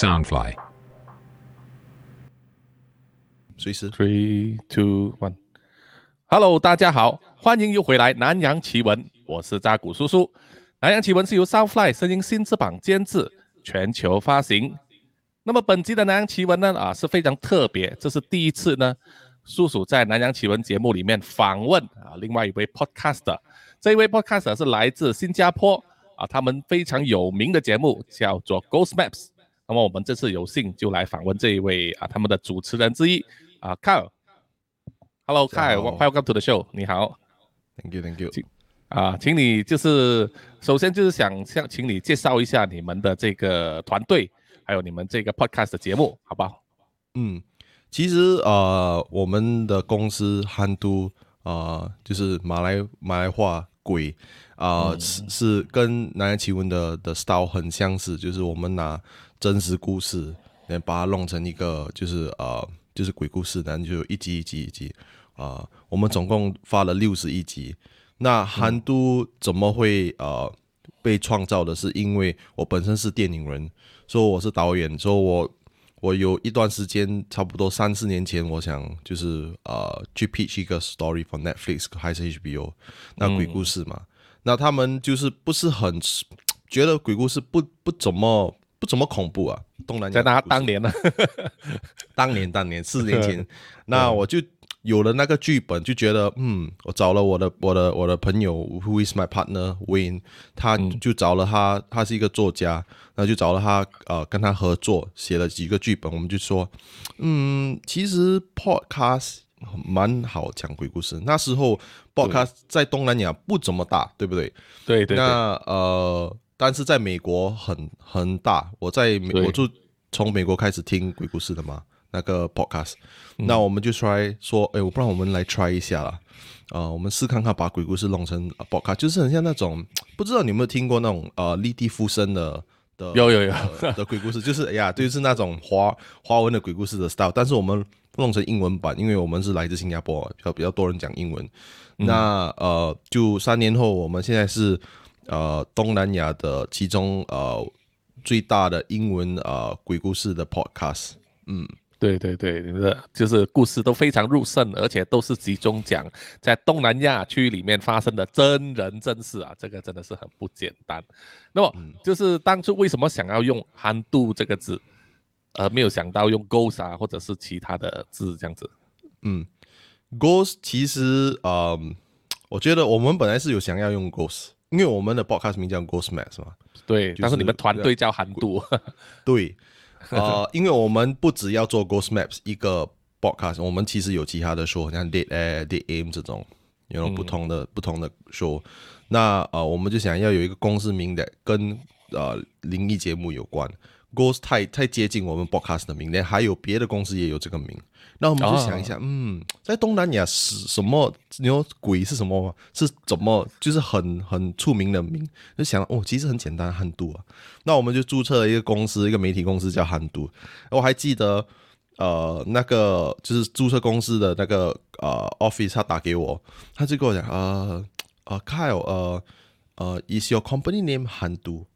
Soundfly。随时 Three, two, one. Hello，大家好，欢迎又回来《南洋奇闻》，我是扎古叔叔。《南洋奇闻》是由 Soundfly 声音新翅膀监制，全球发行。那么本集的《南洋奇闻》呢，啊是非常特别，这是第一次呢，叔叔在《南洋奇闻》节目里面访问啊另外一位 podcaster。这一位 podcaster 是来自新加坡啊，他们非常有名的节目叫做 Ghost Maps。那么我们这次有幸就来访问这一位啊，他们的主持人之一。啊，Kyle，Hello Kyle，Welcome to the show，你好，Thank you，Thank you，啊，请你就是首先就是想向请你介绍一下你们的这个团队，还有你们这个 Podcast 的节目，好不好？嗯，其实呃，我们的公司憨都啊，就是马来马来话鬼啊，是是跟南洋奇闻的的 style 很相似，就是我们拿真实故事，来把它弄成一个就是呃。就是鬼故事，然后就一集一集一集啊。我们总共发了六十一集。那韩都怎么会呃被创造的？是因为我本身是电影人，说我是导演，说我我有一段时间，差不多三四年前，我想就是呃去 pitch 一个 story for Netflix 还是 HBO，那鬼故事嘛。那他们就是不是很觉得鬼故事不不怎么。不怎么恐怖啊，东南亚。当年呢，当年当年四年前，那我就有了那个剧本，就觉得嗯，我找了我的我的我的朋友，Who is my partner Wayne，他就找了他，他是一个作家，那就找了他呃跟他合作写了几个剧本，我们就说嗯，其实 Podcast 蛮好讲鬼故事，那时候 Podcast 在东南亚不怎么大，对不对？对对。那呃。但是在美国很很大，我在美我就从美国开始听鬼故事的嘛，那个 podcast，那我们就 try 说，哎，我不然我们来 try 一下啦，啊，我们试看看把鬼故事弄成 podcast，就是很像那种，不知道你有没有听过那种呃立地附身的的有有有。的鬼故事，就是哎呀，就是那种华华文的鬼故事的 style，但是我们弄成英文版，因为我们是来自新加坡，比较比较多人讲英文，那呃，就三年后，我们现在是。呃，东南亚的其中呃最大的英文呃鬼故事的 podcast，嗯，对对对，你的就是故事都非常入胜，而且都是集中讲在东南亚区里面发生的真人真事啊，这个真的是很不简单。那么就是当初为什么想要用“憨度”这个字，而没有想到用 “ghost” 啊，或者是其他的字这样子？嗯，“ghost” 其实呃，我觉得我们本来是有想要用 “ghost”。因为我们的 podcast 名叫 Ghost Maps 嘛，对，但是你们团队叫韩度，对，呃，因为我们不只要做 Ghost Maps 一个 podcast，我们其实有其他的 show，像 Dead Air、Dead Aim 这种，有不同的不同的 show，那呃，我们就想要有一个公司名的跟呃灵异节目有关，Ghost 太太接近我们 podcast 的名，连还有别的公司也有这个名。那我们就想一下，嗯，在东南亚是什么？你说鬼是什么？是怎么？就是很很出名的名。就想哦，其实很简单，憨都啊。那我们就注册了一个公司，一个媒体公司叫憨都。我还记得，呃，那个就是注册公司的那个呃 office，他打给我，他就跟我讲，呃呃，Kyle，呃呃，Is your company name 憨度？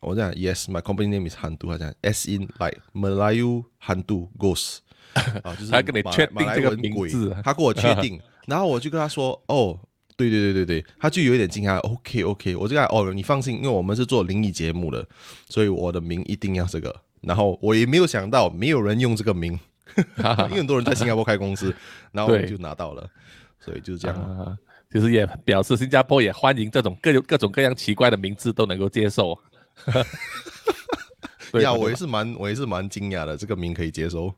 我我讲，Yes，my company name is 憨度。他讲，As in like Melayu 憨度 Ghost。啊，就是他跟你确定这个名字，他跟我确定，然后我就跟他说，哦，对对对对对，他就有一点惊讶，OK OK，我就讲，哦，你放心，因为我们是做灵异节目的，所以我的名一定要这个，然后我也没有想到没有人用这个名，因为很多人在新加坡开公司，然后我就拿到了，所以就是这样，其实也表示新加坡也欢迎这种各各种各样奇怪的名字都能够接受，对呀，我也是蛮我也是蛮惊讶的，这个名可以接受。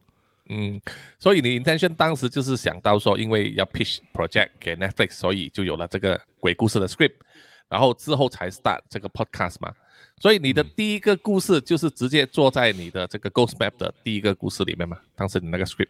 嗯，所以你 intention 当时就是想到说，因为要 pitch project 给 Netflix，所以就有了这个鬼故事的 script，然后之后才 start 这个 podcast 嘛。所以你的第一个故事就是直接坐在你的这个 Ghost Map 的第一个故事里面嘛？当时你那个 script，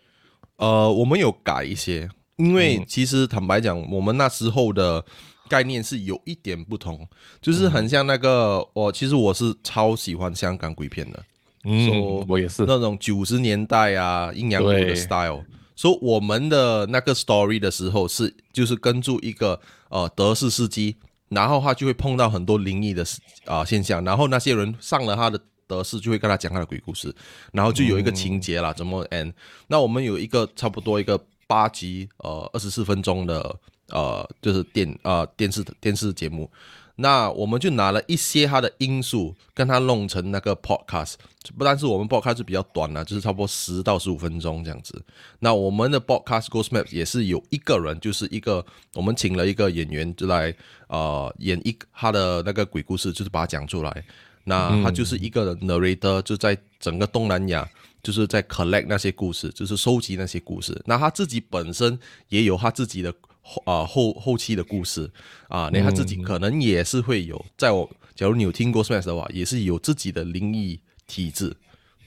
呃，我们有改一些，因为其实坦白讲，我们那时候的概念是有一点不同，就是很像那个我其实我是超喜欢香港鬼片的。嗯，我也是那种九十年代啊，阴阳鬼的 style。说我们的那个 story 的时候是，就是跟住一个呃德式司机，然后他就会碰到很多灵异的啊现象，然后那些人上了他的德式，就会跟他讲他的鬼故事，然后就有一个情节啦，怎么 end？那我们有一个差不多一个八集，呃，二十四分钟的，呃，就是电呃电视电视节目。那我们就拿了一些它的因素，跟它弄成那个 podcast。不但是我们 podcast 比较短啊，就是差不多十到十五分钟这样子。那我们的 podcast Ghost Map 也是有一个人，就是一个我们请了一个演员就来呃演一他的那个鬼故事，就是把它讲出来。那他就是一个 narrator，就在整个东南亚，就是在 collect 那些故事，就是收集那些故事。那他自己本身也有他自己的。后啊后后期的故事啊，那他自己可能也是会有，在我假如你有听过 Smash 的话，也是有自己的灵异体质。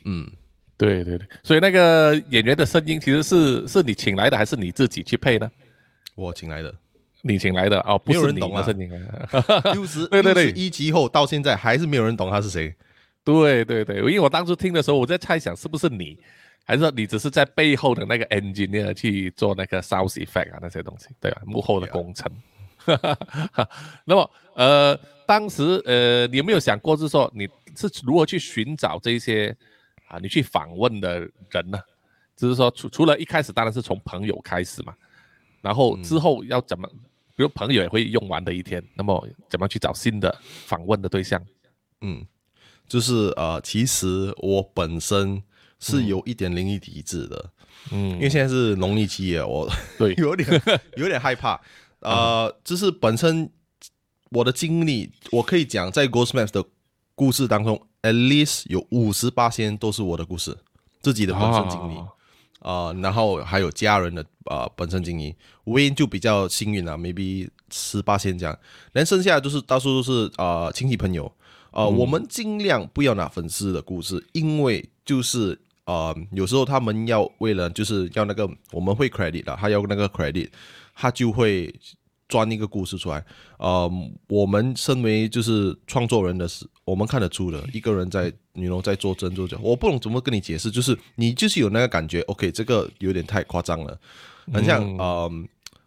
嗯，对对对，所以那个演员的声音其实是是你请来的，还是你自己去配呢？我请来的，你请来的哦，没有人懂啊，声音。六十对对对，一集后到现在还是没有人懂他是谁。对对对，因为我当初听的时候，我在猜想是不是你。还是说你只是在背后的那个 engineer 去做那个 sound effect 啊那些东西，对吧？幕后的工程。那么，呃，当时呃，你有没有想过，是说你是如何去寻找这些啊？你去访问的人呢？就是说，除除了一开始当然是从朋友开始嘛，然后之后要怎么？比如朋友也会用完的一天，那么怎么去找新的访问的对象？嗯，就是呃，其实我本身。是有一点灵异体质的，嗯，因为现在是农历七月，我对。有点有点害怕，呃，就是本身我的经历，我可以讲在 Ghost Maps 的故事当中，at least 有五十八仙都是我的故事，自己的本身经历，啊，然后还有家人的啊本身经历，Wayne 就比较幸运了，maybe 十八仙这样，连剩下就是大多都是啊亲戚朋友，啊，我们尽量不要拿粉丝的故事，因为就是。呃，有时候他们要为了就是要那个我们会 credit 的，他要那个 credit，他就会钻一个故事出来。呃，我们身为就是创作人的是，我们看得出的，一个人在女龙在做真做假，我不懂怎么跟你解释，就是你就是有那个感觉，OK，这个有点太夸张了，很像呃，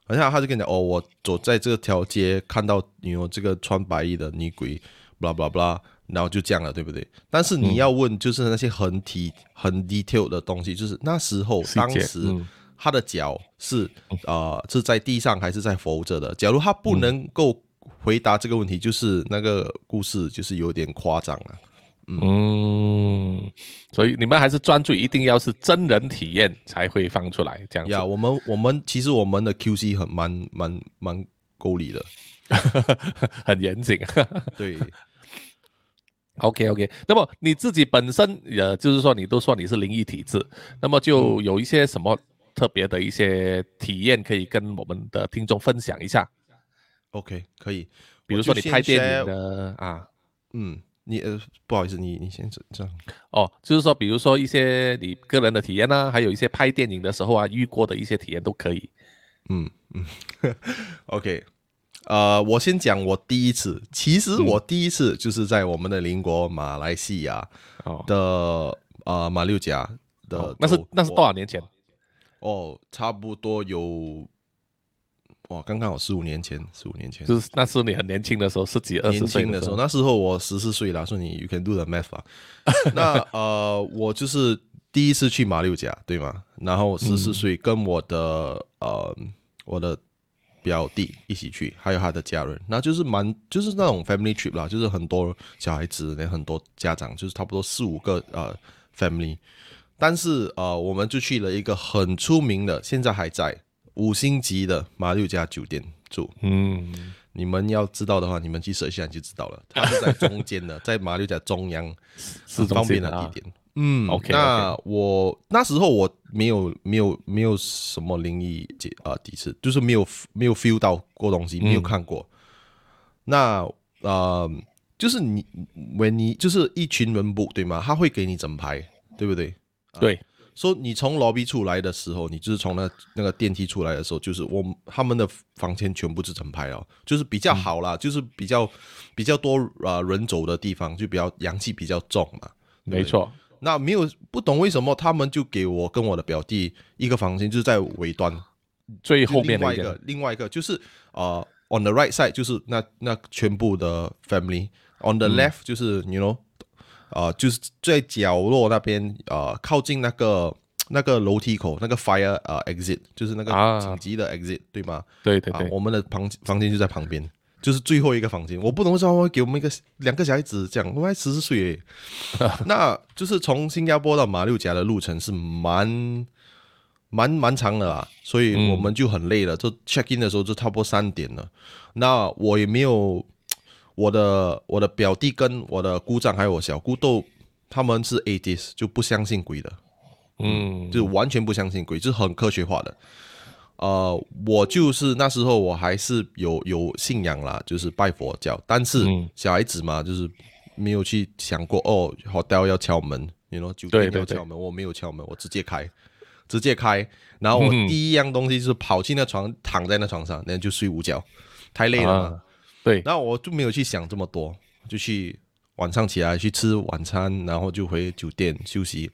很像他就跟你讲，哦，我走在这条街看到你有这个穿白衣的女鬼，blah blah blah。然后就这样了，对不对？但是你要问，就是那些很体很 detail 的东西，就是那时候当时他的脚是呃是在地上还是在浮着的？假如他不能够回答这个问题，就是那个故事就是有点夸张了。嗯，所以你们还是专注一定要是真人体验才会放出来这样。呀，我们我们其实我们的 QC 很蛮蛮蛮够力的，很严谨。对。OK OK，那么你自己本身呃，就是说你都说你是灵异体质，那么就有一些什么特别的一些体验可以跟我们的听众分享一下？OK，可以，比如说你拍电影的啊，嗯，你呃不好意思，你你先这样哦，就是说比如说一些你个人的体验呢，还有一些拍电影的时候啊遇过的一些体验都可以。嗯嗯，OK。呃，我先讲我第一次，其实我第一次就是在我们的邻国马来西亚的呃马六甲的，那是那是多少年前？哦，差不多有哇，刚刚好十五年前，十五年前，就是那时候你很年轻的时候，十几二十岁的时候，那时候我十四岁了，说你 you can do the math 啊。那呃，我就是第一次去马六甲，对吗？然后十四岁跟我的呃我的。表弟一起去，还有他的家人，那就是蛮就是那种 family trip 啦，就是很多小孩子，那很多家长，就是差不多四五个呃 family。但是呃，我们就去了一个很出名的，现在还在五星级的马六甲酒店住。嗯，你们要知道的话，你们去搜一下就知道了。它是在中间的，在马六甲中央，是方便的地点。嗯，OK，那我那时候我没有没有没有什么灵异解啊，第一次就是没有没有 feel 到过东西，没有看过。那呃，就是你，when 你就是一群人不对吗？他会给你整排，对不对？对，说你从 lobby 出来的时候，你就是从那那个电梯出来的时候，就是我他们的房间全部是整排哦，就是比较好啦，就是比较比较多啊人走的地方，就比较阳气比较重嘛，没错。那没有不懂为什么他们就给我跟我的表弟一个房间，就是在尾端。最后面另外一个，另外一个就是呃，on the right side 就是那那全部的 family，on the left 就是 you know 呃，就是在角落那边，呃，靠近那个那个楼梯口那个 fire 呃 exit，就是那啊。个紧急的 exit，对吗？啊，对对。对，我们的房房间就在旁边，就是最后一个房间。我不懂为什么会给我们一个两个小孩子这样，我才十四岁耶，那就是从新加坡到马六甲的路程是蛮蛮蛮长的啦，所以我们就很累了。就 check in 的时候就差不多三点了，那我也没有我的我的表弟跟我的姑丈还有我小姑都他们是 atheist 就不相信鬼的，嗯，就是完全不相信鬼，就是很科学化的。呃，我就是那时候我还是有有信仰啦，就是拜佛教，但是嗯。小孩子嘛，就是没有去想过哦，hotel 要敲门，you know 酒店要敲门，我没有敲门，我直接开，直接开，然后我嗯第一样东西就是跑去那床，躺在那床上，然后就睡午觉，太累了嘛，啊，对，然后我就没有去想这么多，就去晚上起来去吃晚餐，然后就回酒店休息。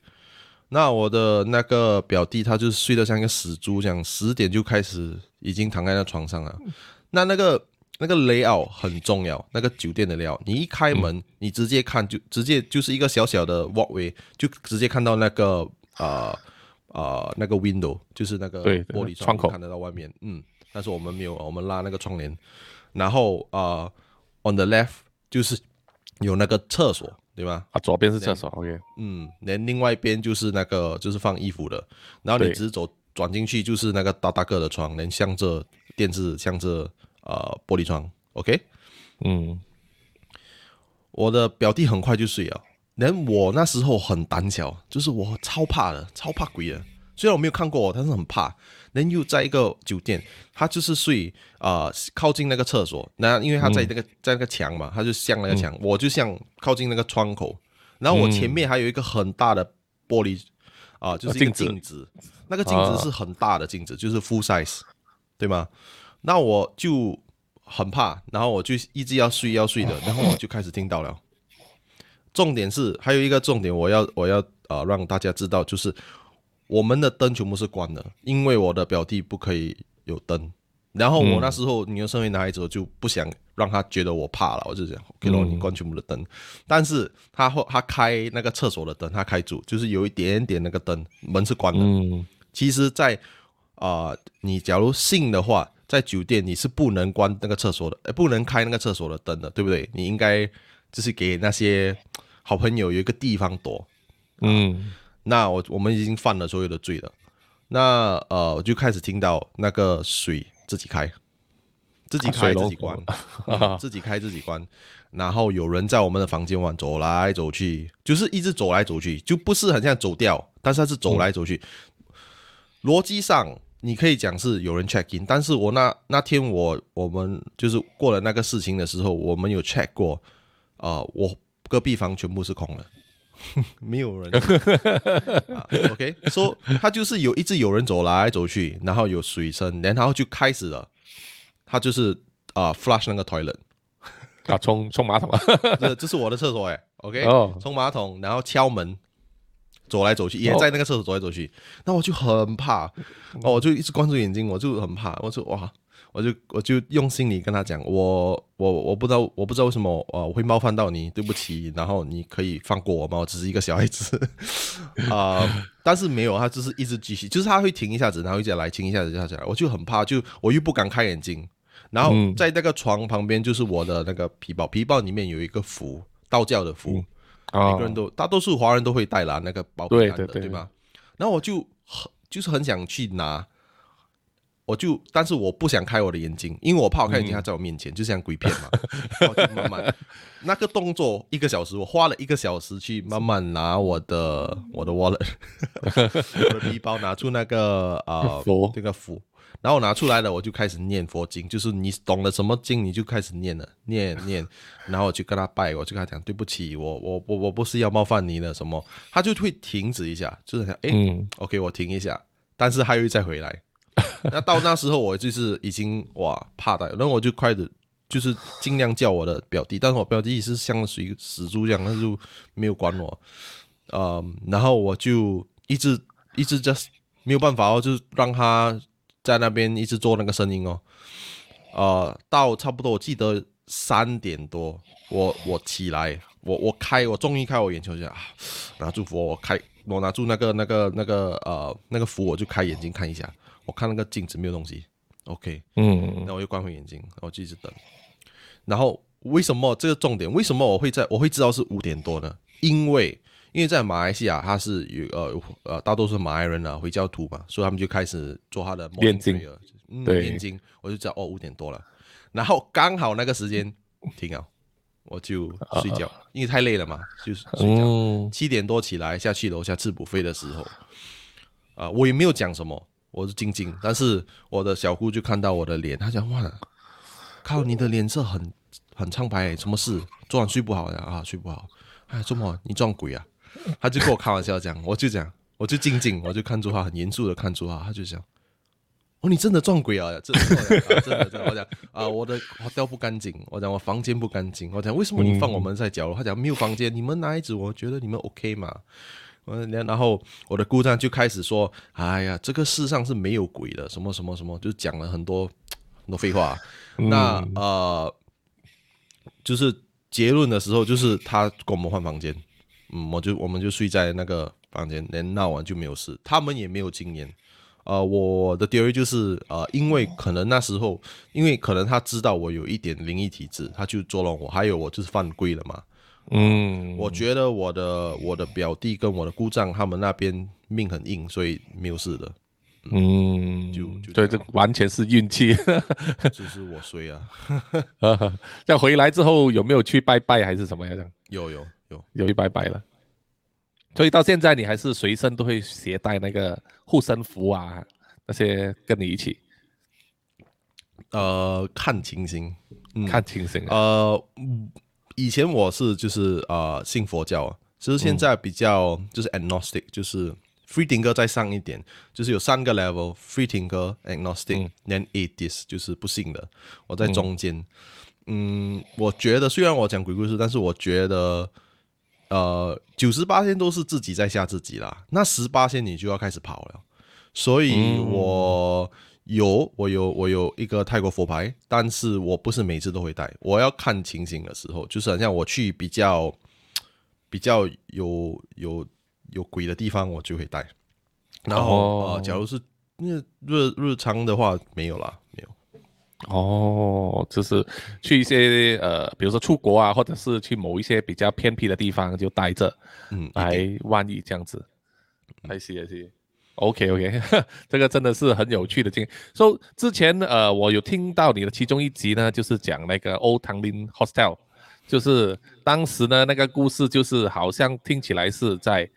那我的那个表弟他就是睡得像一个死猪这样，十点就开始已经躺在那床上了。那那个那个 layout 很重要，那个酒店的 layout，你一开门，你直接看就直接就是一个小小的 walkway，就直接看到那个呃呃那个 window，就是那个玻璃窗口看得到外面。嗯，但是我们没有，我们拉那个窗帘。然后呃，on the left 就是有那个厕所，对吧？啊，左边是厕所，OK，嗯，连另外一边就是那个就是放衣服的，然后你对直走转进去就是那个大大个的窗，连向着电视，向着呃玻璃窗，OK。嗯，我的表弟很快就睡了，连我那时候很胆小，就是我超怕的，超怕鬼的。虽然我没有看过，但是很怕。人又在一个酒店，他就是睡啊、呃靠近那个厕所，那因为他在那个、在那个墙嘛，他就向那个墙，我就像靠近那个窗口，然后我前面还有一个很大的玻璃啊、就是一个镜子。镜子，那个镜子是很大的镜子，就是 full size，对吗？那我就很怕，然后我就一直要睡要睡的，然后我就开始听到了。重点是还有一个重点，我要我要呃让大家知道，就是我们的灯全部是关的，因为我的表弟不可以有灯。然后我那时候，你又身为男孩子，我就不想让他觉得我怕了，我就讲给了你关全部的灯。但是他后他开那个厕所的灯，他开住，就是有一点点那个灯门是关的。嗯，其实在，啊，你假如信的话，在酒店你是不能关那个厕所的，呃，不能开那个厕所的灯的，对不对？你应该就是给那些好朋友有一个地方躲。嗯，那我我们已经犯了所有的罪了，那呃，我就开始听到那个水自己开，自己啊开自己关，嗯自己开自己关，然后有人在我们的房间玩走来走去，就是一直走来走去，就不是很像走掉，但是它是走来走去。逻辑上你可以讲是有人 check in，但是我那那天我我们就是过了那个事情的时候，我们有 check 过，啊、我隔壁房全部是空的。没有人、啊、，OK，说、so, 他就是有一直有人走来走去，然后有水声，然后就开始了，他就是啊、flush 那个 toilet，啊，冲冲马桶。啊，这这是我的厕所哎，OK，哦。冲马桶，然后敲门，走来走去，也在那个厕所走来走去，那我就很怕，哦，我就一直关住眼睛，我就很怕，我说哇，我就我就用心里跟他讲，我我我不知道我不知道为什么呃我会冒犯到你，对不起，然后你可以放过我吗？我只是一个小孩子。啊、但是没有，他就是一直继续，就是他会停一下子，然后一直来停一下子，下下来，我就很怕，就我又不敢开眼睛，然后嗯。在那个床旁边就是我的那个皮包，皮包里面有一个符，道教的符，每啊。个人都大多数华人都会带啦那个包皮杆的，对对对。对吧？然后我就很就是很想去拿，我就但是我不想开我的眼睛，因为我怕我开眼睛，他在我面前，就像鬼片嘛。然后就慢慢那个动作一个小时，我花了一个小时去慢慢拿我的我的 wallet，我的皮包拿出那个啊佛这个符。然后我拿出来了，我就开始念佛经，就是你懂了什么经，你就开始念了，念念，然后我就跟他拜，我就跟他讲对不起，我我我我不是要冒犯你的什么，他就会停止一下，就是想，哎嗯 o k 我停一下，但是他又再回来。那到那时候我就是已经哇怕的，然后我就快的，就是尽量叫我的表弟，但是我表弟是像属于死猪一样，他就没有管我，嗯，然后我就一直一直 just 没有办法哦，就是让他在那边一直做那个声音哦，呃，到差不多我记得三点多，我我起来，我我开，我终于开我眼球，就啊，拿住符，我开，我拿住那个那个那个呃那个符，我就开眼睛看一下，我看那个镜子没有东西，OK，嗯那我就关回眼睛，然后就一直等。然后为什么这个重点？为什么我会在我会知道是五点多呢？因为因为在马来西亚，它是有呃呃大多数马来人啊，回教徒嘛，所以他们就开始做他的念经嗯，对念经，我就知道哦五点多了，然后刚好那个时间停啊，我就睡觉，因为太累了嘛，就是睡觉。嗯七点多起来下去楼下吃补费的时候，啊、我也没有讲什么，我是静静，但是我的小姑就看到我的脸，她讲哇，靠，你的脸色很很苍白，什么事？昨晚睡不好呀？啊，睡不好，哎，周末你撞鬼啊？她就跟我开玩笑讲，我就讲，我就静静，我就看住她，很严肃的看住她，她就讲。哦，你真的撞鬼啊！真的，真的，真的。我讲啊，我的我掉不干净，我讲我房间不干净。我讲为什么你放我们在角落？他讲没有房间，你们哪一组？我觉得你们 OK 嘛。嗯，然后我的姑丈就开始说：“哎呀，这个世上是没有鬼的，什么什么什么，就讲了很多很多废话。那呃，就是结论的时候，就是他跟我们换房间，嗯，我就我们就睡在那个房间，连闹完就没有事，他们也没有经验。呃，我的 theory 就是呃，因为可能那时候，因为可能他知道我有一点灵异体质，他就捉弄我，还有我就是犯规了嘛。嗯，我觉得我的我的表弟跟我的姑丈他们那边命很硬，所以没有事的，嗯，就就对，这完全是运气。就是我衰啊，那回来之后有没有去拜拜还是什么样？有有有，有去拜拜了。所以到现在你还是随身都会携带那个护身符啊，那些跟你一起。呃，看情形，嗯。看情形啊。呃，嗯以前我是就是呃信佛教啊，其实现在比较就是 agnostic，、就是 free thinker 再上一点，就是有三个 level：free thinker、agnostic、then atheist，就是不信的。我在中间。嗯我觉得虽然我讲鬼故事，但是我觉得呃九十八天都是自己在吓自己啦，那十八天你就要开始跑了。所以我有我有我有一个泰国佛牌，但是我不是每次都会带，我要看情形的时候，就是好像我去比较比较有有有鬼的地方，我就会带。然后、哦呃，假如是那日日常的话，没有啦，没有。哦，就是去一些呃，比如说出国啊，或者是去某一些比较偏僻的地方，就带着，嗯，来万一这样子。I see, I see. OK OK，这个真的是很有趣的经历。So 之前呃，我有听到你的其中一集呢，就是讲那个 Old Tanglin Hostel，就是当时呢那个故事，就是好像听起来是在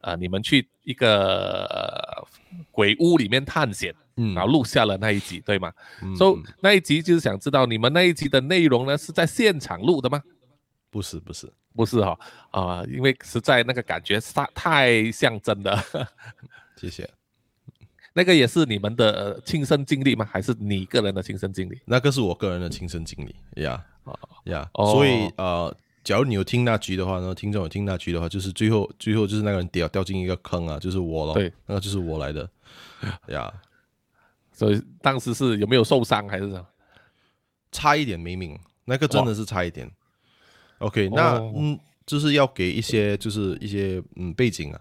呃你们去一个、呃、鬼屋里面探险，嗯然后录下了那一集，对吗？so 那一集就是想知道你们那一集的内容呢是在现场录的吗？不是不是，不是哈啊、因为实在那个感觉太太像真的。谢谢。那个也是你们的呃亲身经历吗？还是你个人的亲身经历？那个是我个人的亲身经历呀呀，哦所以呃，假如你有听那局的话呢，听众有听那局的话，就是最后最后就是那个人掉掉进一个坑啊，就是我了，对，那个就是我来的呀，所以当时是有没有受伤还是什么？差一点没命，那个真的是差一点。OK，那哦嗯，就是要给一些就是一些嗯背景啊。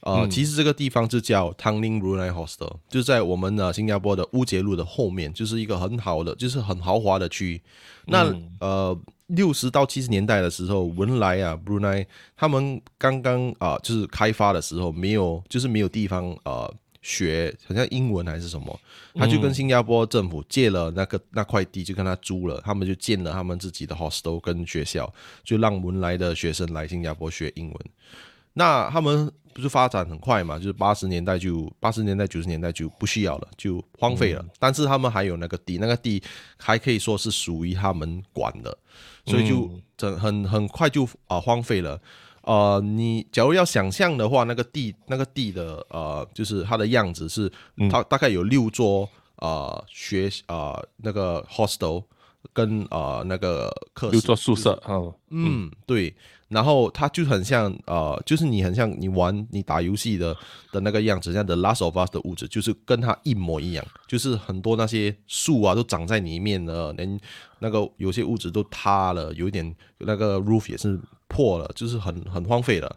呃，嗯其实这个地方就叫 Tunlin Brunei Hostel，就在我们的新加坡的乌节路的后面，就是一个很好的，就是很豪华的区域。那、嗯呃，六十到七十年代的时候，文莱啊，Brunei 他们刚刚啊、就是开发的时候，没有就是没有地方呃学，好像英文还是什么，他就跟新加坡政府借了那个那块地，就跟他租了，他们就建了他们自己的 hostel 跟学校，就让文莱的学生来新加坡学英文。那他们不是发展很快嘛？就是八十年代就八十年代九十年代就不需要了，就荒废了。但是他们还有那个地，那个地还可以说是属于他们管的，所以就整很很快就啊、荒废了。呃，你假如要想象的话，那个地那个地的呃，就是它的样子是，它大概有六座呃学呃那个 hostel 跟呃那个就做宿舍，嗯嗯，对，然后它就很像呃，就是你很像你玩你打游戏的的那个样子，像 The Last of Us 的物质，就是跟它一模一样，就是很多那些树啊都长在里面了，连那个有些屋子都塌了，有一点那个 roof 也是破了，就是很很荒废了。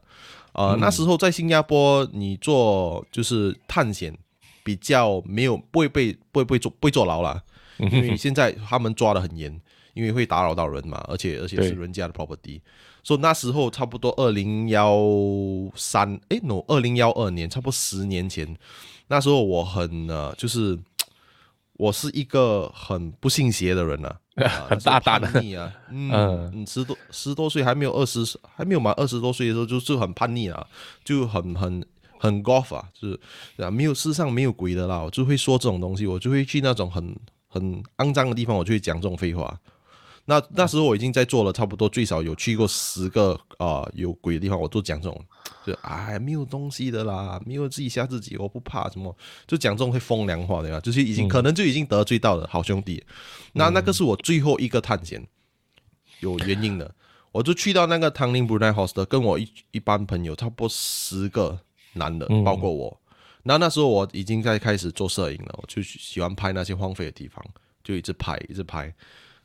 呃，那时候在新加坡，你做就是探险比较没有不会被不会被坐不会坐牢啦，因为现在他们抓的很严，因为会打扰到人嘛，而且而且是人家的 property。所以那时候差不多二零幺三，哎，no，二零幺二年，差不多十年前，那时候我很呃，就是我是一个很不信邪的人呐，很大胆的。叛逆啊，嗯，十多十多岁还没有二十，还没有满二十多岁的时候，就是很叛逆啊，就很很很 golf 啊，就是啊，没有世上没有鬼的啦，我就会说这种东西，我就会去那种很很肮脏的地方，我就会讲这种废话。那那时候我已经在做了，差不多最少有去过十个啊有鬼的地方，我都讲这种，就哎没有东西的啦，没有自己吓自己，我不怕什么，就讲这种会风凉话对吧？就是已经可能就已经得罪到了好兄弟。那那个是我最后一个探险，有原因的，我就去到那个汤宁布奈 house 跟我一一班朋友，差不多十个男的，包括我。那那时候我已经在开始做摄影了，我就喜欢拍那些荒废的地方，就一直拍，一直拍。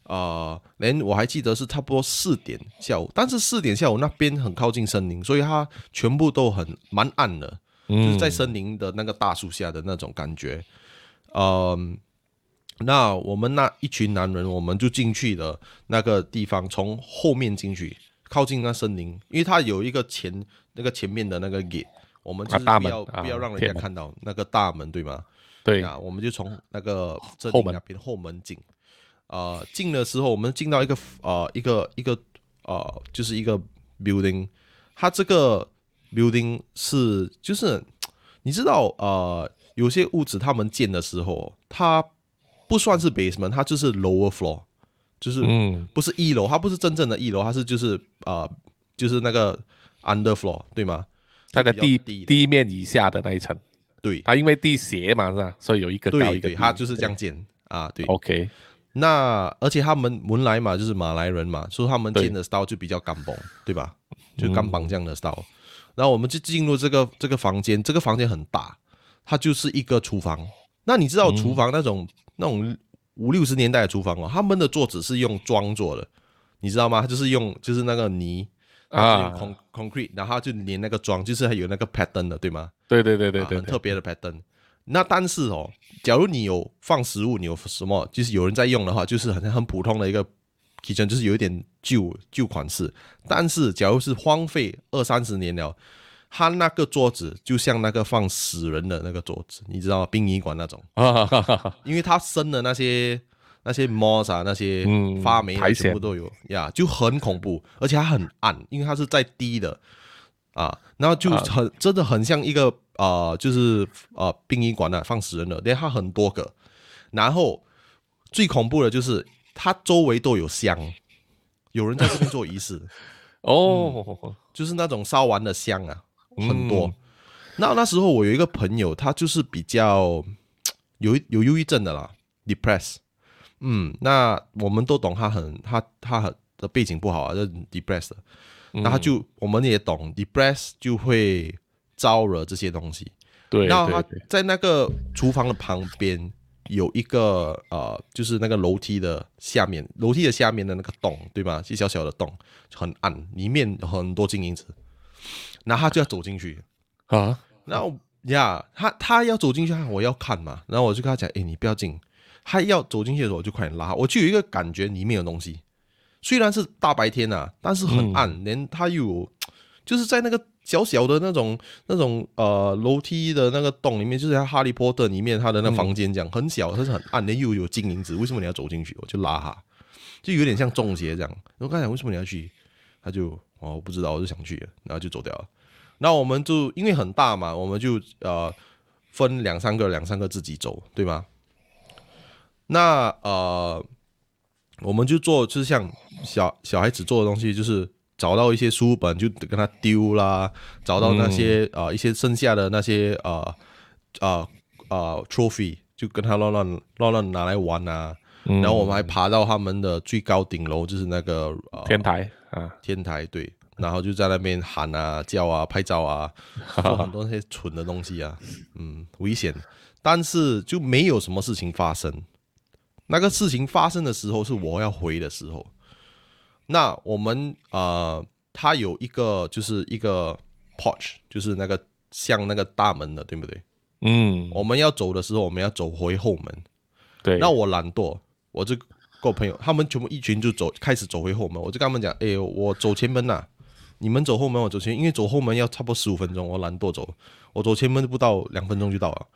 啊，连我还记得是差不多四点下午，但是四点下午那边很靠近森林，所以它全部都很蛮暗的，就是在森林的那个大树下的那种感觉。嗯，那我们那一群男人，我们就进去的那个地方，从后面进去，靠近那森林，因为它有一个前那个前面的那个野我们就是不要不要让人家看到那个大门，对吗？对啊，我们就从那个后门那边后门进。呃，进的时候，我们进到一个呃一个一个呃，就是一个 building，它这个 building 是就是你知道呃，有些屋子他们建的时候，它不算是 basement，它就是 lower floor，就是嗯，不是一楼，它不是真正的一楼，它是就是呃，就是那个 under floor，对吗？它的地地面以下的那一层，对，它因为地斜嘛，是吧？所以有一个高一个，它就是这样建啊，对，OK。那而且他们文莱嘛，就是马来人嘛，所以他们建的 style 就比较干崩，对吧？就干绑这样的 style。然后我们就进入这个这个房间，这个房间很大，它就是一个厨房。那你知道厨房那种那种五六十年代的厨房哦，他们的桌子是用砖做的，你知道吗？就是用就是那个泥啊，con concrete，然后就连那个砖，就是还有那个 pattern 的，对吗？对对对对对，很特别的 pattern。那但是哦，假如你有放食物，你有什么，就是有人在用的话，就是很很普通的一个 kitchen，就是有一点旧旧款式。但是假如是荒废二三十年了，它那个桌子就像那个放死人的那个桌子，你知道吗？殡仪馆那种，因为它生的那些那些 moss 啊，那些发霉全部都有。呀，就很恐怖，而且它很暗，因为它是在低的。啊，然后就很真的很像一个。啊，就是啊，殡仪馆啊放死人的，连它很多个，然后最恐怖的就是它周围都有香，有人在这边做仪式。哦，就是那种烧完的香啊，很多。那那时候我有一个朋友，他就是比较有有忧郁症的啦，depress。嗯，那我们都懂他很他他很的背景不好啊，就 depressed，。那他就我们也懂 depressed 就会。招惹这些东西，对。然后他在那个厨房的旁边有一个呃，就是那个楼梯的下面，楼梯的下面的那个洞，对吧？一小小的洞，很暗，里面很多金银子。然后他就要走进去啊，然后呀，他他要走进去，我要看嘛。然后我就跟他讲，哎，你不要进。他要走进去的时候，我就快点拉。我就有一个感觉，里面有东西。虽然是大白天呐，但是很暗，连他有，就是在那个。小小的那种、那种呃楼梯的那个洞里面，就是像哈利波特里面他的那房间这样，很小，它是很暗连，又有金银子。为什么你要走进去？我就拉他，就有点像中邪这样。我刚才为什么你要去？他就哦，我不知道，我就想去，然后就走掉了。那我们就因为很大嘛，我们就呃分两三个、两三个自己走，对吗？那呃，我们就做就是像小小孩子做的东西，就是。找到一些书本就跟他丢啦，找到那些啊一些剩下的那些啊啊啊 trophy 就跟他乱乱乱乱拿来玩啊，然后我们还爬到他们的最高顶楼，就是那个天台啊天台对，然后就在那边喊啊叫啊拍照啊，做很多那些蠢的东西啊，嗯危险，但是就没有什么事情发生。那个事情发生的时候是我要回的时候。那我们啊它有一个就是一个 porch，就是那个像那个大门的，对不对？嗯，我们要走的时候，我们要走回后门。对，那我懒惰，我就跟我朋友他们全部一群就走，开始走回后门。我就跟他们讲，哎、我走前门呐、你们走后门，我走前，因为走后门要差不多十五分钟，我懒惰走，我走前门不到两分钟就到了。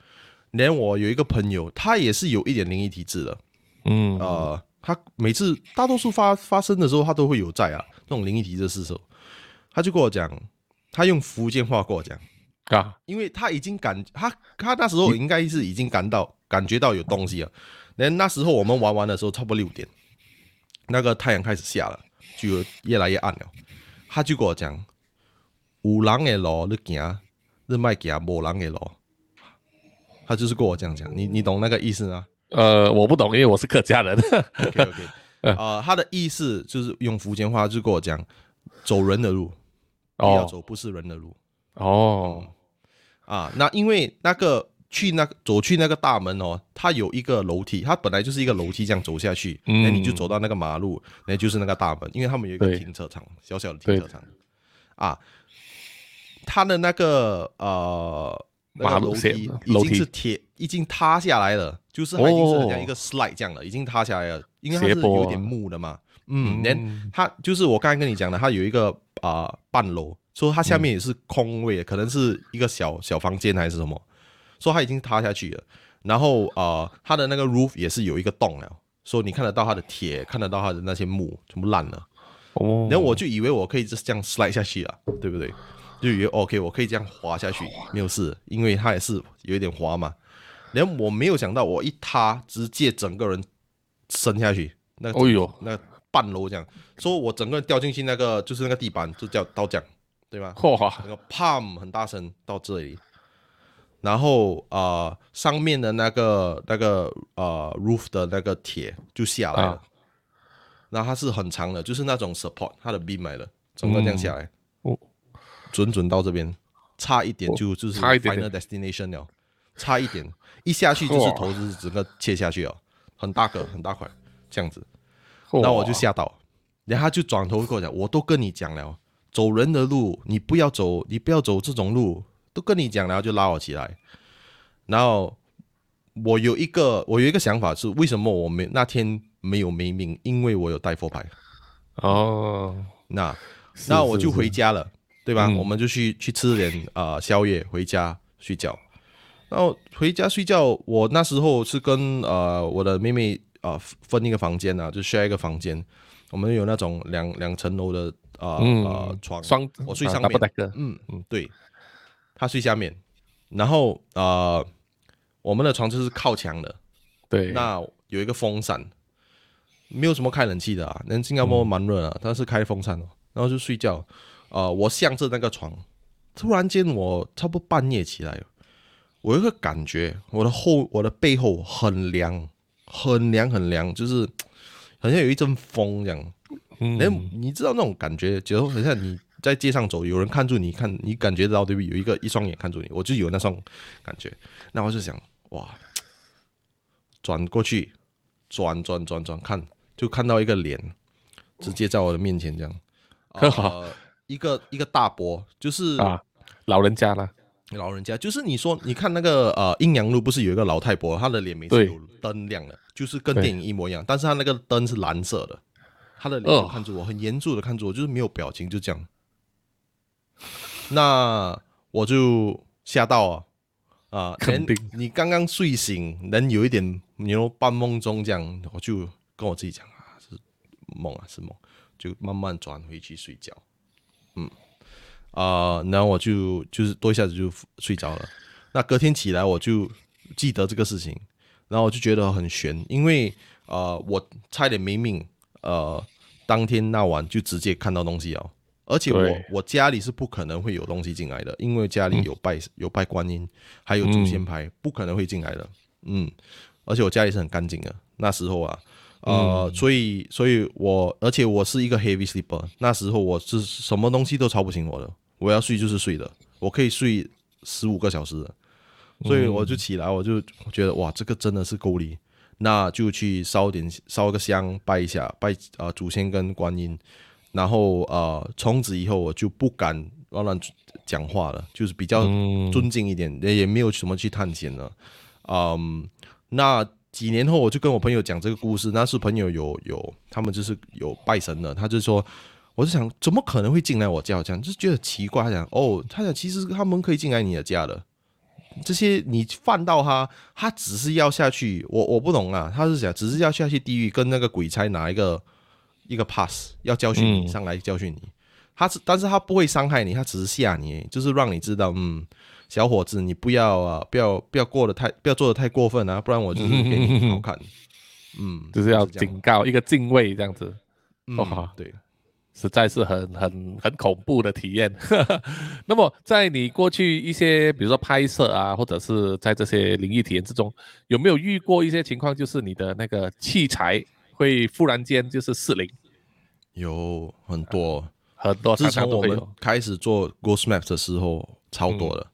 连我有一个朋友，他也是有一点灵异体质的，嗯，呃，他每次大多数发发生的时候，他都会有在啊，那种灵异体质的时候，他就跟我讲，他用福建话跟我讲，啊，因为他已经感他他那时候应该是已经感到感觉到有东西了。那那时候我们玩完的时候，差不多六点，那个太阳开始下了，就越来越暗了。他就跟我讲，有人的路你行，你卖行无人的路。他就是跟我这样讲，你你懂那个意思吗呃，我不懂，因为我是客家人。？OK OK，呃，他的意思就是用福建话就跟我讲，走人的路，不要哦走不是人的路。哦，啊，那因为那个去那个走去那个大门哦，它有一个楼梯，它本来就是一个楼梯这样走下去，嗯那、你就走到那个马路，那就是那个大门，因为他们有一个停车场，小小的停车场啊，它的那个呃那个马楼梯楼梯已经是铁，已经塌下来了，就是它已经是很一个 slide 这样了，已经塌下来了，因为它是有点木的嘛，嗯，嗯连它就是我刚才跟你讲的，它有一个啊、呃半楼，说它下面也是空位的，可能是一个小小房间还是什么，说它已经塌下去了。然后呃，它的那个 roof 也是有一个洞了，说你看得到它的铁，看得到它的那些木全部烂了。哦，然后我就以为我可以就是这样 slide 下去了，对不对？就以为 OK，我可以这样滑下去，没有事，因为它也是有一点滑嘛。然后我没有想到，我一塌，直接整个人伸下去，那哦呦，那半楼这样，说我整个人掉进去那个就是那个地板就叫刀匠，对吧？嚯，那个 palm 很大声到这里，然后呃上面的那个那个呃 roof 的那个铁就下来了，啊。然后它是很长的，就是那种 support 它的 beam 来的，整个这样下来，哦准准到这边，差一点就就是 final destination 了，差一点一下去就是哇头就是整个切下去了，很大个很大块这样子。然然后我就吓到，然后他就转头跟我讲，我都跟你讲了，走人的路你不要走，你不要走这种路，都跟你讲了，就拉我起来。然后我有一个我有一个想法是，为什么我没那天没有没命？因为我有带佛牌。哦，那那我就回家了，对吧？嗯我们就去去吃点啊、呃宵夜，回家睡觉。然后回家睡觉，我那时候是跟呃我的妹妹啊、呃分一个房间啊，就 share 一个房间。我们有那种两两层楼的啊呃嗯呃床，双啊我睡上面嗯嗯，对，她睡下面，然后呃我们的床就是靠墙的，对，那有一个风扇，没有什么开冷气的啊。那新加坡蛮热啊，但是开风扇哦，然后就睡觉。呃，我向着那个床，突然间我差不多半夜起来，我有一个感觉，我的后我的背后很凉，很凉很凉，就是好像有一阵风这样。嗯哎、你知道那种感觉，就很像你在街上走，有人看住你，看你感觉到对不对？有一个一双眼看住你，我就有那种感觉。那我就想，哇，转过去，转转转转看，就看到一个脸，直接在我的面前这样，呃，一个一个大伯，就是啊，老人家了，老人家，就是你说，你看那个呃阴阳路不是有一个老太婆，她的脸每次有灯亮的，就是跟电影一模一样，但是她那个灯是蓝色的，她的脸哦看着我，很严肃的看着我，就是没有表情，就这样。那我就吓到啊啊！连肯定你刚刚睡醒，能有一点你说半梦中这样，我就跟我自己讲啊，是梦啊，是梦，就慢慢转回去睡觉。嗯，啊、然后我就就是多一下子就睡着了。那隔天起来我就记得这个事情，然后我就觉得很悬，因为呃我差点没命，呃当天那晚就直接看到东西哦，而且我我家里是不可能会有东西进来的，因为家里有拜、有拜观音，还有祖先牌，不可能会进来的，嗯，而且我家里是很干净的，那时候啊。呃，所以，所以我，而且我是一个 heavy sleeper，那时候我是什么东西都吵不醒我的，我要睡就是睡的，我可以睡十五个小时的，所以我就起来，我就觉得哇，这个真的是够力，那就去烧点烧个香拜一下，拜啊、祖先跟观音，然后呃，从此以后我就不敢乱乱讲话了，就是比较尊敬一点，也也没有什么去探险了。嗯，那几年后我就跟我朋友讲这个故事，那是朋友有有他们就是有拜神的，他就说，我就想怎么可能会进来我家这样，就觉得奇怪。他讲哦，他讲其实他们可以进来你的家的。这些你犯到他，他只是要下去，我我不懂啊，他是想只是要下去地狱，跟那个鬼差拿一个一个 pass，要教训你上来教训你，他是但是他不会伤害你，他只是吓你，就是让你知道，嗯，小伙子，你不要啊，不要不要过得太不要做的太过分啊，不然我就是给你好看，嗯，就是要警告一个敬畏这样子，哦，对。实在是很很很恐怖的体验。那么，在你过去一些，比如说拍摄啊，或者是在这些灵异体验之中，有没有遇过一些情况，就是你的那个器材会忽然间就是失灵？有很多很多。自从我们开始做 Ghost Maps 的时候，超多的，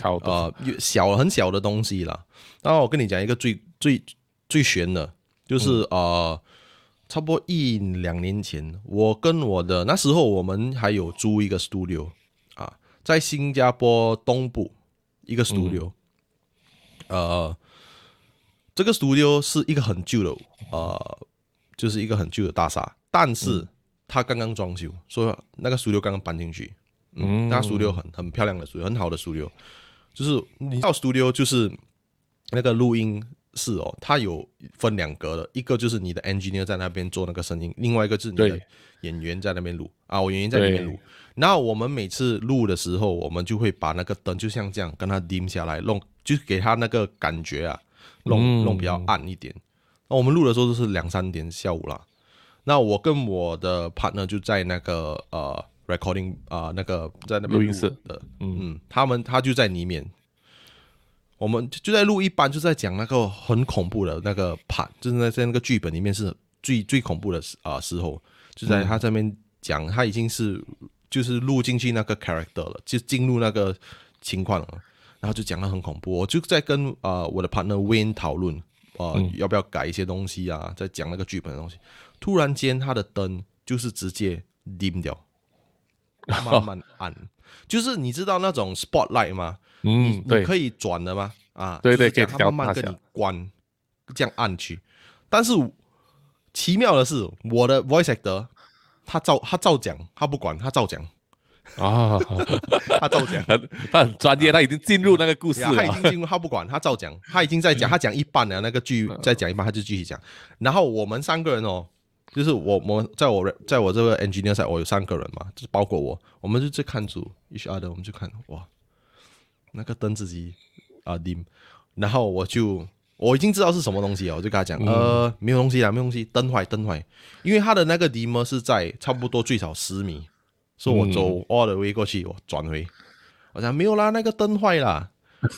超多呃，小很小的东西啦。然后我跟你讲一个最最最悬的，就是呃。差不多一两年前，我跟我的那时候我们还有租一个 studio 啊，在新加坡东部一个 studio，呃，这个 studio 是一个很旧的，呃，就是一个很旧的大厦，但是它刚刚装修，所以那个 studio 刚刚搬进去，嗯，那 studio 很很漂亮的 studio，很好的 studio，就是你到 studio 就是那个录音。室哦，它有分两格的，一个就是你的 engineer 在那边做那个声音，另外一个是你的演员在那边录啊，我演员在那边录。那我们每次录的时候，我们就会把那个灯就像这样跟它 dim 下来，弄就给它那个感觉啊，弄弄比较暗一点。那我们录的时候都是两三点下午啦。那我跟我的 partner 就在那个呃 recording 啊那个在那边录音室的，嗯嗯，他们他就在里面。我们就在录一班，就在讲那个很恐怖的那个 part，就是在在那个剧本里面是最最恐怖的时啊时候，就在他这边讲，他已经是就是录进去那个 character 了，就进入那个情况了，然后就讲的很恐怖。我就在跟啊我的 partner Wayne 讨论啊要不要改一些东西啊，在讲那个剧本的东西。突然间他的灯就是直接 dim 掉，慢慢 暗，就是你知道那种 spotlight 吗？嗯，你可以转的吗？啊，对对，可以慢慢跟你关，这样按去。但是奇妙的是，我的 voice actor 他照他照讲，他不管他照讲。啊，他照讲，他很专业，他已经进入那个故事了，他已经进入，他不管他照讲，他已经在讲，他讲一半了，那个剧再讲一半，他就继续讲。然后我们三个人哦，就是我我在我在我这个 engineer 上，我有三个人嘛，就是包括我，我们就去看组，each other，我们就看哇。那个灯自己啊，dim，然后我就我已经知道是什么东西了，我就跟他讲，呃，没有东西啊，没有东西，灯坏，灯坏，因为他的那个 dim 是在差不多最少十米，所以我走 all the way 过去，我转回，我讲没有啦，那个灯坏啦，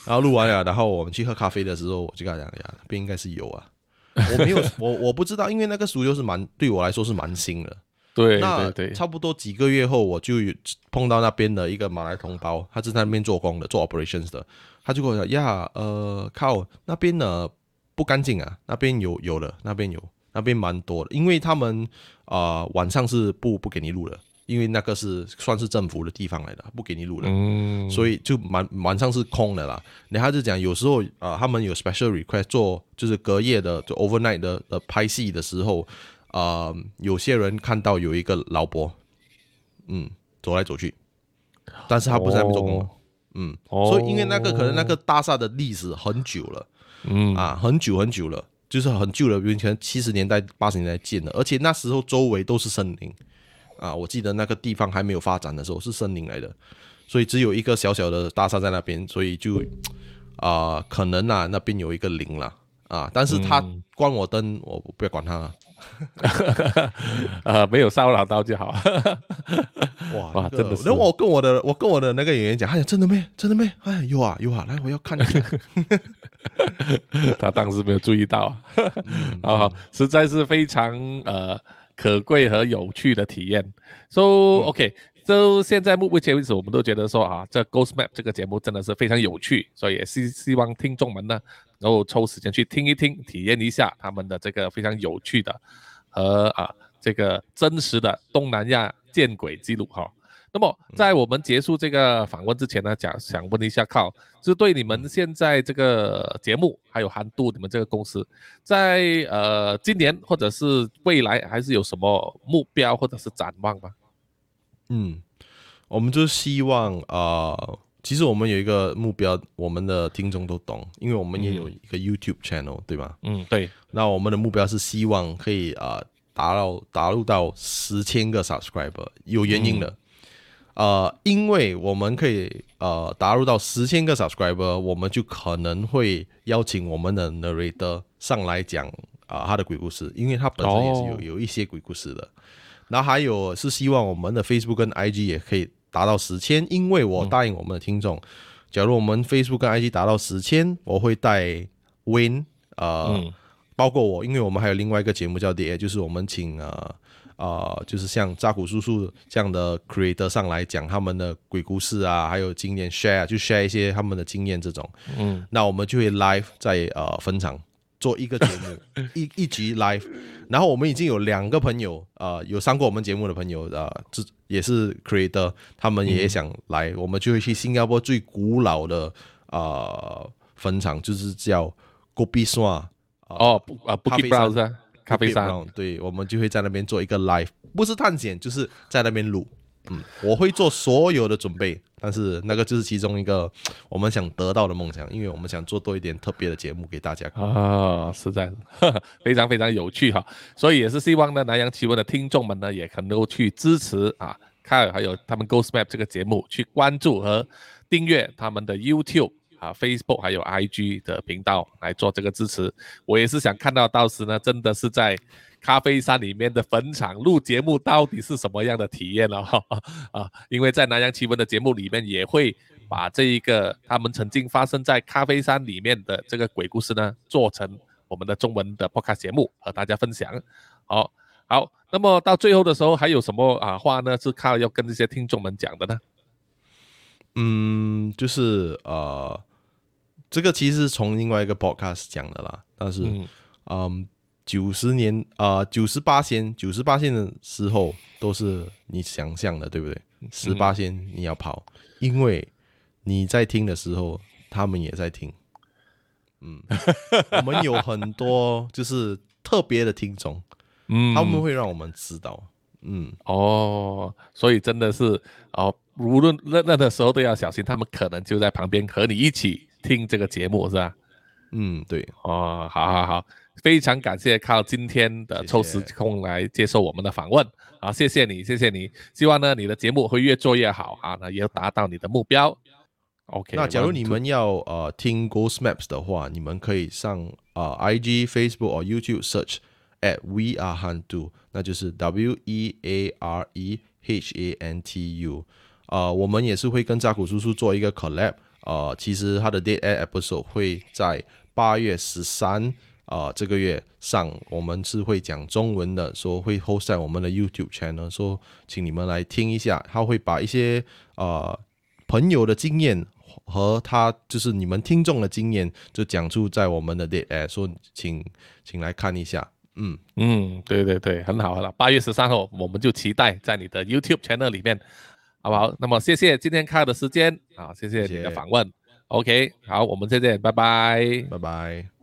然后录完了，然后我们去喝咖啡的时候，我就跟他讲，呀，那边应该是有啊，我没有，我我不知道，因为那个书就是蛮对我来说是蛮新的。对，那对，差不多几个月后，我就碰到那边的一个马来同胞，他是在那边做工的，做 operations 的，他就跟我讲呀，呃，靠，那边呢不干净啊，那边有有的，那边有，那边蛮多的，因为他们啊晚上是不不给你录的，因为那个是算是政府的地方来的，不给你录的，嗯，所以就晚晚上是空的啦。然后就讲有时候啊，他们有 special request 做就是隔夜的，就 overnight 的的拍戏的时候。啊，有些人看到有一个老伯，嗯，走来走去，但是他不是在做工，嗯，所以因为那个可能那个大厦的历史很久了，嗯。啊，很久很久了，就是很旧了，以前七十年代八十年代建的，而且那时候周围都是森林，啊，我记得那个地方还没有发展的时候是森林来的，所以只有一个小小的大厦在那边，所以就啊，可能啊那边有一个灵了，啊，但是他关我灯，我不要管他。呃，没有骚扰到就好。哇哇，真的是！然后我跟我的我跟我的那个演员讲，哎呀，真的没，真的没，哎，有啊有啊，来，我要看一下。他当时没有注意到啊，实在是非常呃可贵和有趣的体验。So OK。就现在目前为止，我们都觉得说啊，这 Ghost Map 这个节目真的是非常有趣，所以也是希望听众们呢，能够抽时间去听一听，体验一下他们的这个非常有趣的和啊这个真实的东南亚见鬼记录哈。那么在我们结束这个访问之前呢，想想问一下，靠，是对你们现在这个节目还有韩度你们这个公司，在呃今年或者是未来还是有什么目标或者是展望吗？嗯，我们就希望啊，其实我们有一个目标，我们的听众都懂，因为我们也有一个 YouTube channel，对吧？嗯，对。那我们的目标是希望可以啊达到达入到十千个 subscriber，有原因的。呃，因为我们可以呃打入到十千个 subscriber，我们就可能会邀请我们的 narrator 上来讲啊他的鬼故事，因为他本身也是有有一些鬼故事的。然后还有是希望我们的 Facebook 跟 IG 也可以达到十千，因为我答应我们的听众，假如我们 Facebook 跟 IG 达到十千，我会带 Win 呃，包括我，因为我们还有另外一个节目叫 DA，就是我们请呃。啊，就是像扎古叔叔这样的 creator 上来讲他们的鬼故事啊，还有经验 share 就 share 一些他们的经验这种，嗯，那我们就会 live 在呃分场做一个节目，一一集 live，然后我们已经有两个朋友啊，有上过我们节目的朋友啊，这也是 creator，他们也想来，我们就会去新加坡最古老的啊分场，就是叫 Gobi s w a 哦，不啊不 e browser。咖啡商，对，我们就会在那边做一个 live，不是探险，就是在那边录。嗯，我会做所有的准备，但是那个就是其中一个我们想得到的梦想，因为我们想做多一点特别的节目给大家看啊，实在是 非常非常有趣哈。所以也是希望呢，南洋奇闻的听众们呢，也能够去支持啊，看还有他们 Ghost Map 这个节目，去关注和订阅他们的 YouTube。啊，Facebook 还有 IG 的频道来做这个支持，我也是想看到到时呢，真的是在咖啡山里面的坟场录节目，到底是什么样的体验了哈 啊！因为在南洋奇闻的节目里面，也会把这一个他们曾经发生在咖啡山里面的这个鬼故事呢，做成我们的中文的 Podcast 节目和大家分享。好，好，那么到最后的时候，还有什么啊话呢？是靠要跟这些听众们讲的呢？嗯，就是呃。这个其实是从另外一个 podcast 讲的啦，但是，嗯，九十年啊，九十八线，九十八线的时候都是你想象的，对不对？十八线你要跑，因为你在听的时候，他们也在听。嗯，我们有很多就是特别的听众，嗯，他们会让我们知道，嗯，哦，所以真的是哦，无论那那的时候都要小心，他们可能就在旁边和你一起。听这个节目是吧？嗯，对哦，好好好，非常感谢靠今天的抽时空来接受我们的访问啊，谢谢你，谢谢你，希望呢你的节目会越做越好啊，那也达到你的目标。OK，那假如你们要呃听 Ghost Maps 的话，你们可以上啊 IG、Facebook 或 YouTube search at We Are Hantu，那就是 W E A R E H A N T U，啊，我们也是会跟扎古叔叔做一个 collab。呃，其实他的 Dead Air Episode 会在八月十三啊这个月上，我们是会讲中文的，说会 host 在我们的 YouTube channel，说请你们来听一下，他会把一些呃朋友的经验和他就是你们听众的经验，就讲述在我们的 Dead Air，说请请来看一下，嗯嗯，对对对，很好了，八月十三号我们就期待在你的 YouTube channel 里面。好不好？那么谢谢今天开的时间啊，谢谢你的访问。OK，好，我们再见，拜拜，拜拜。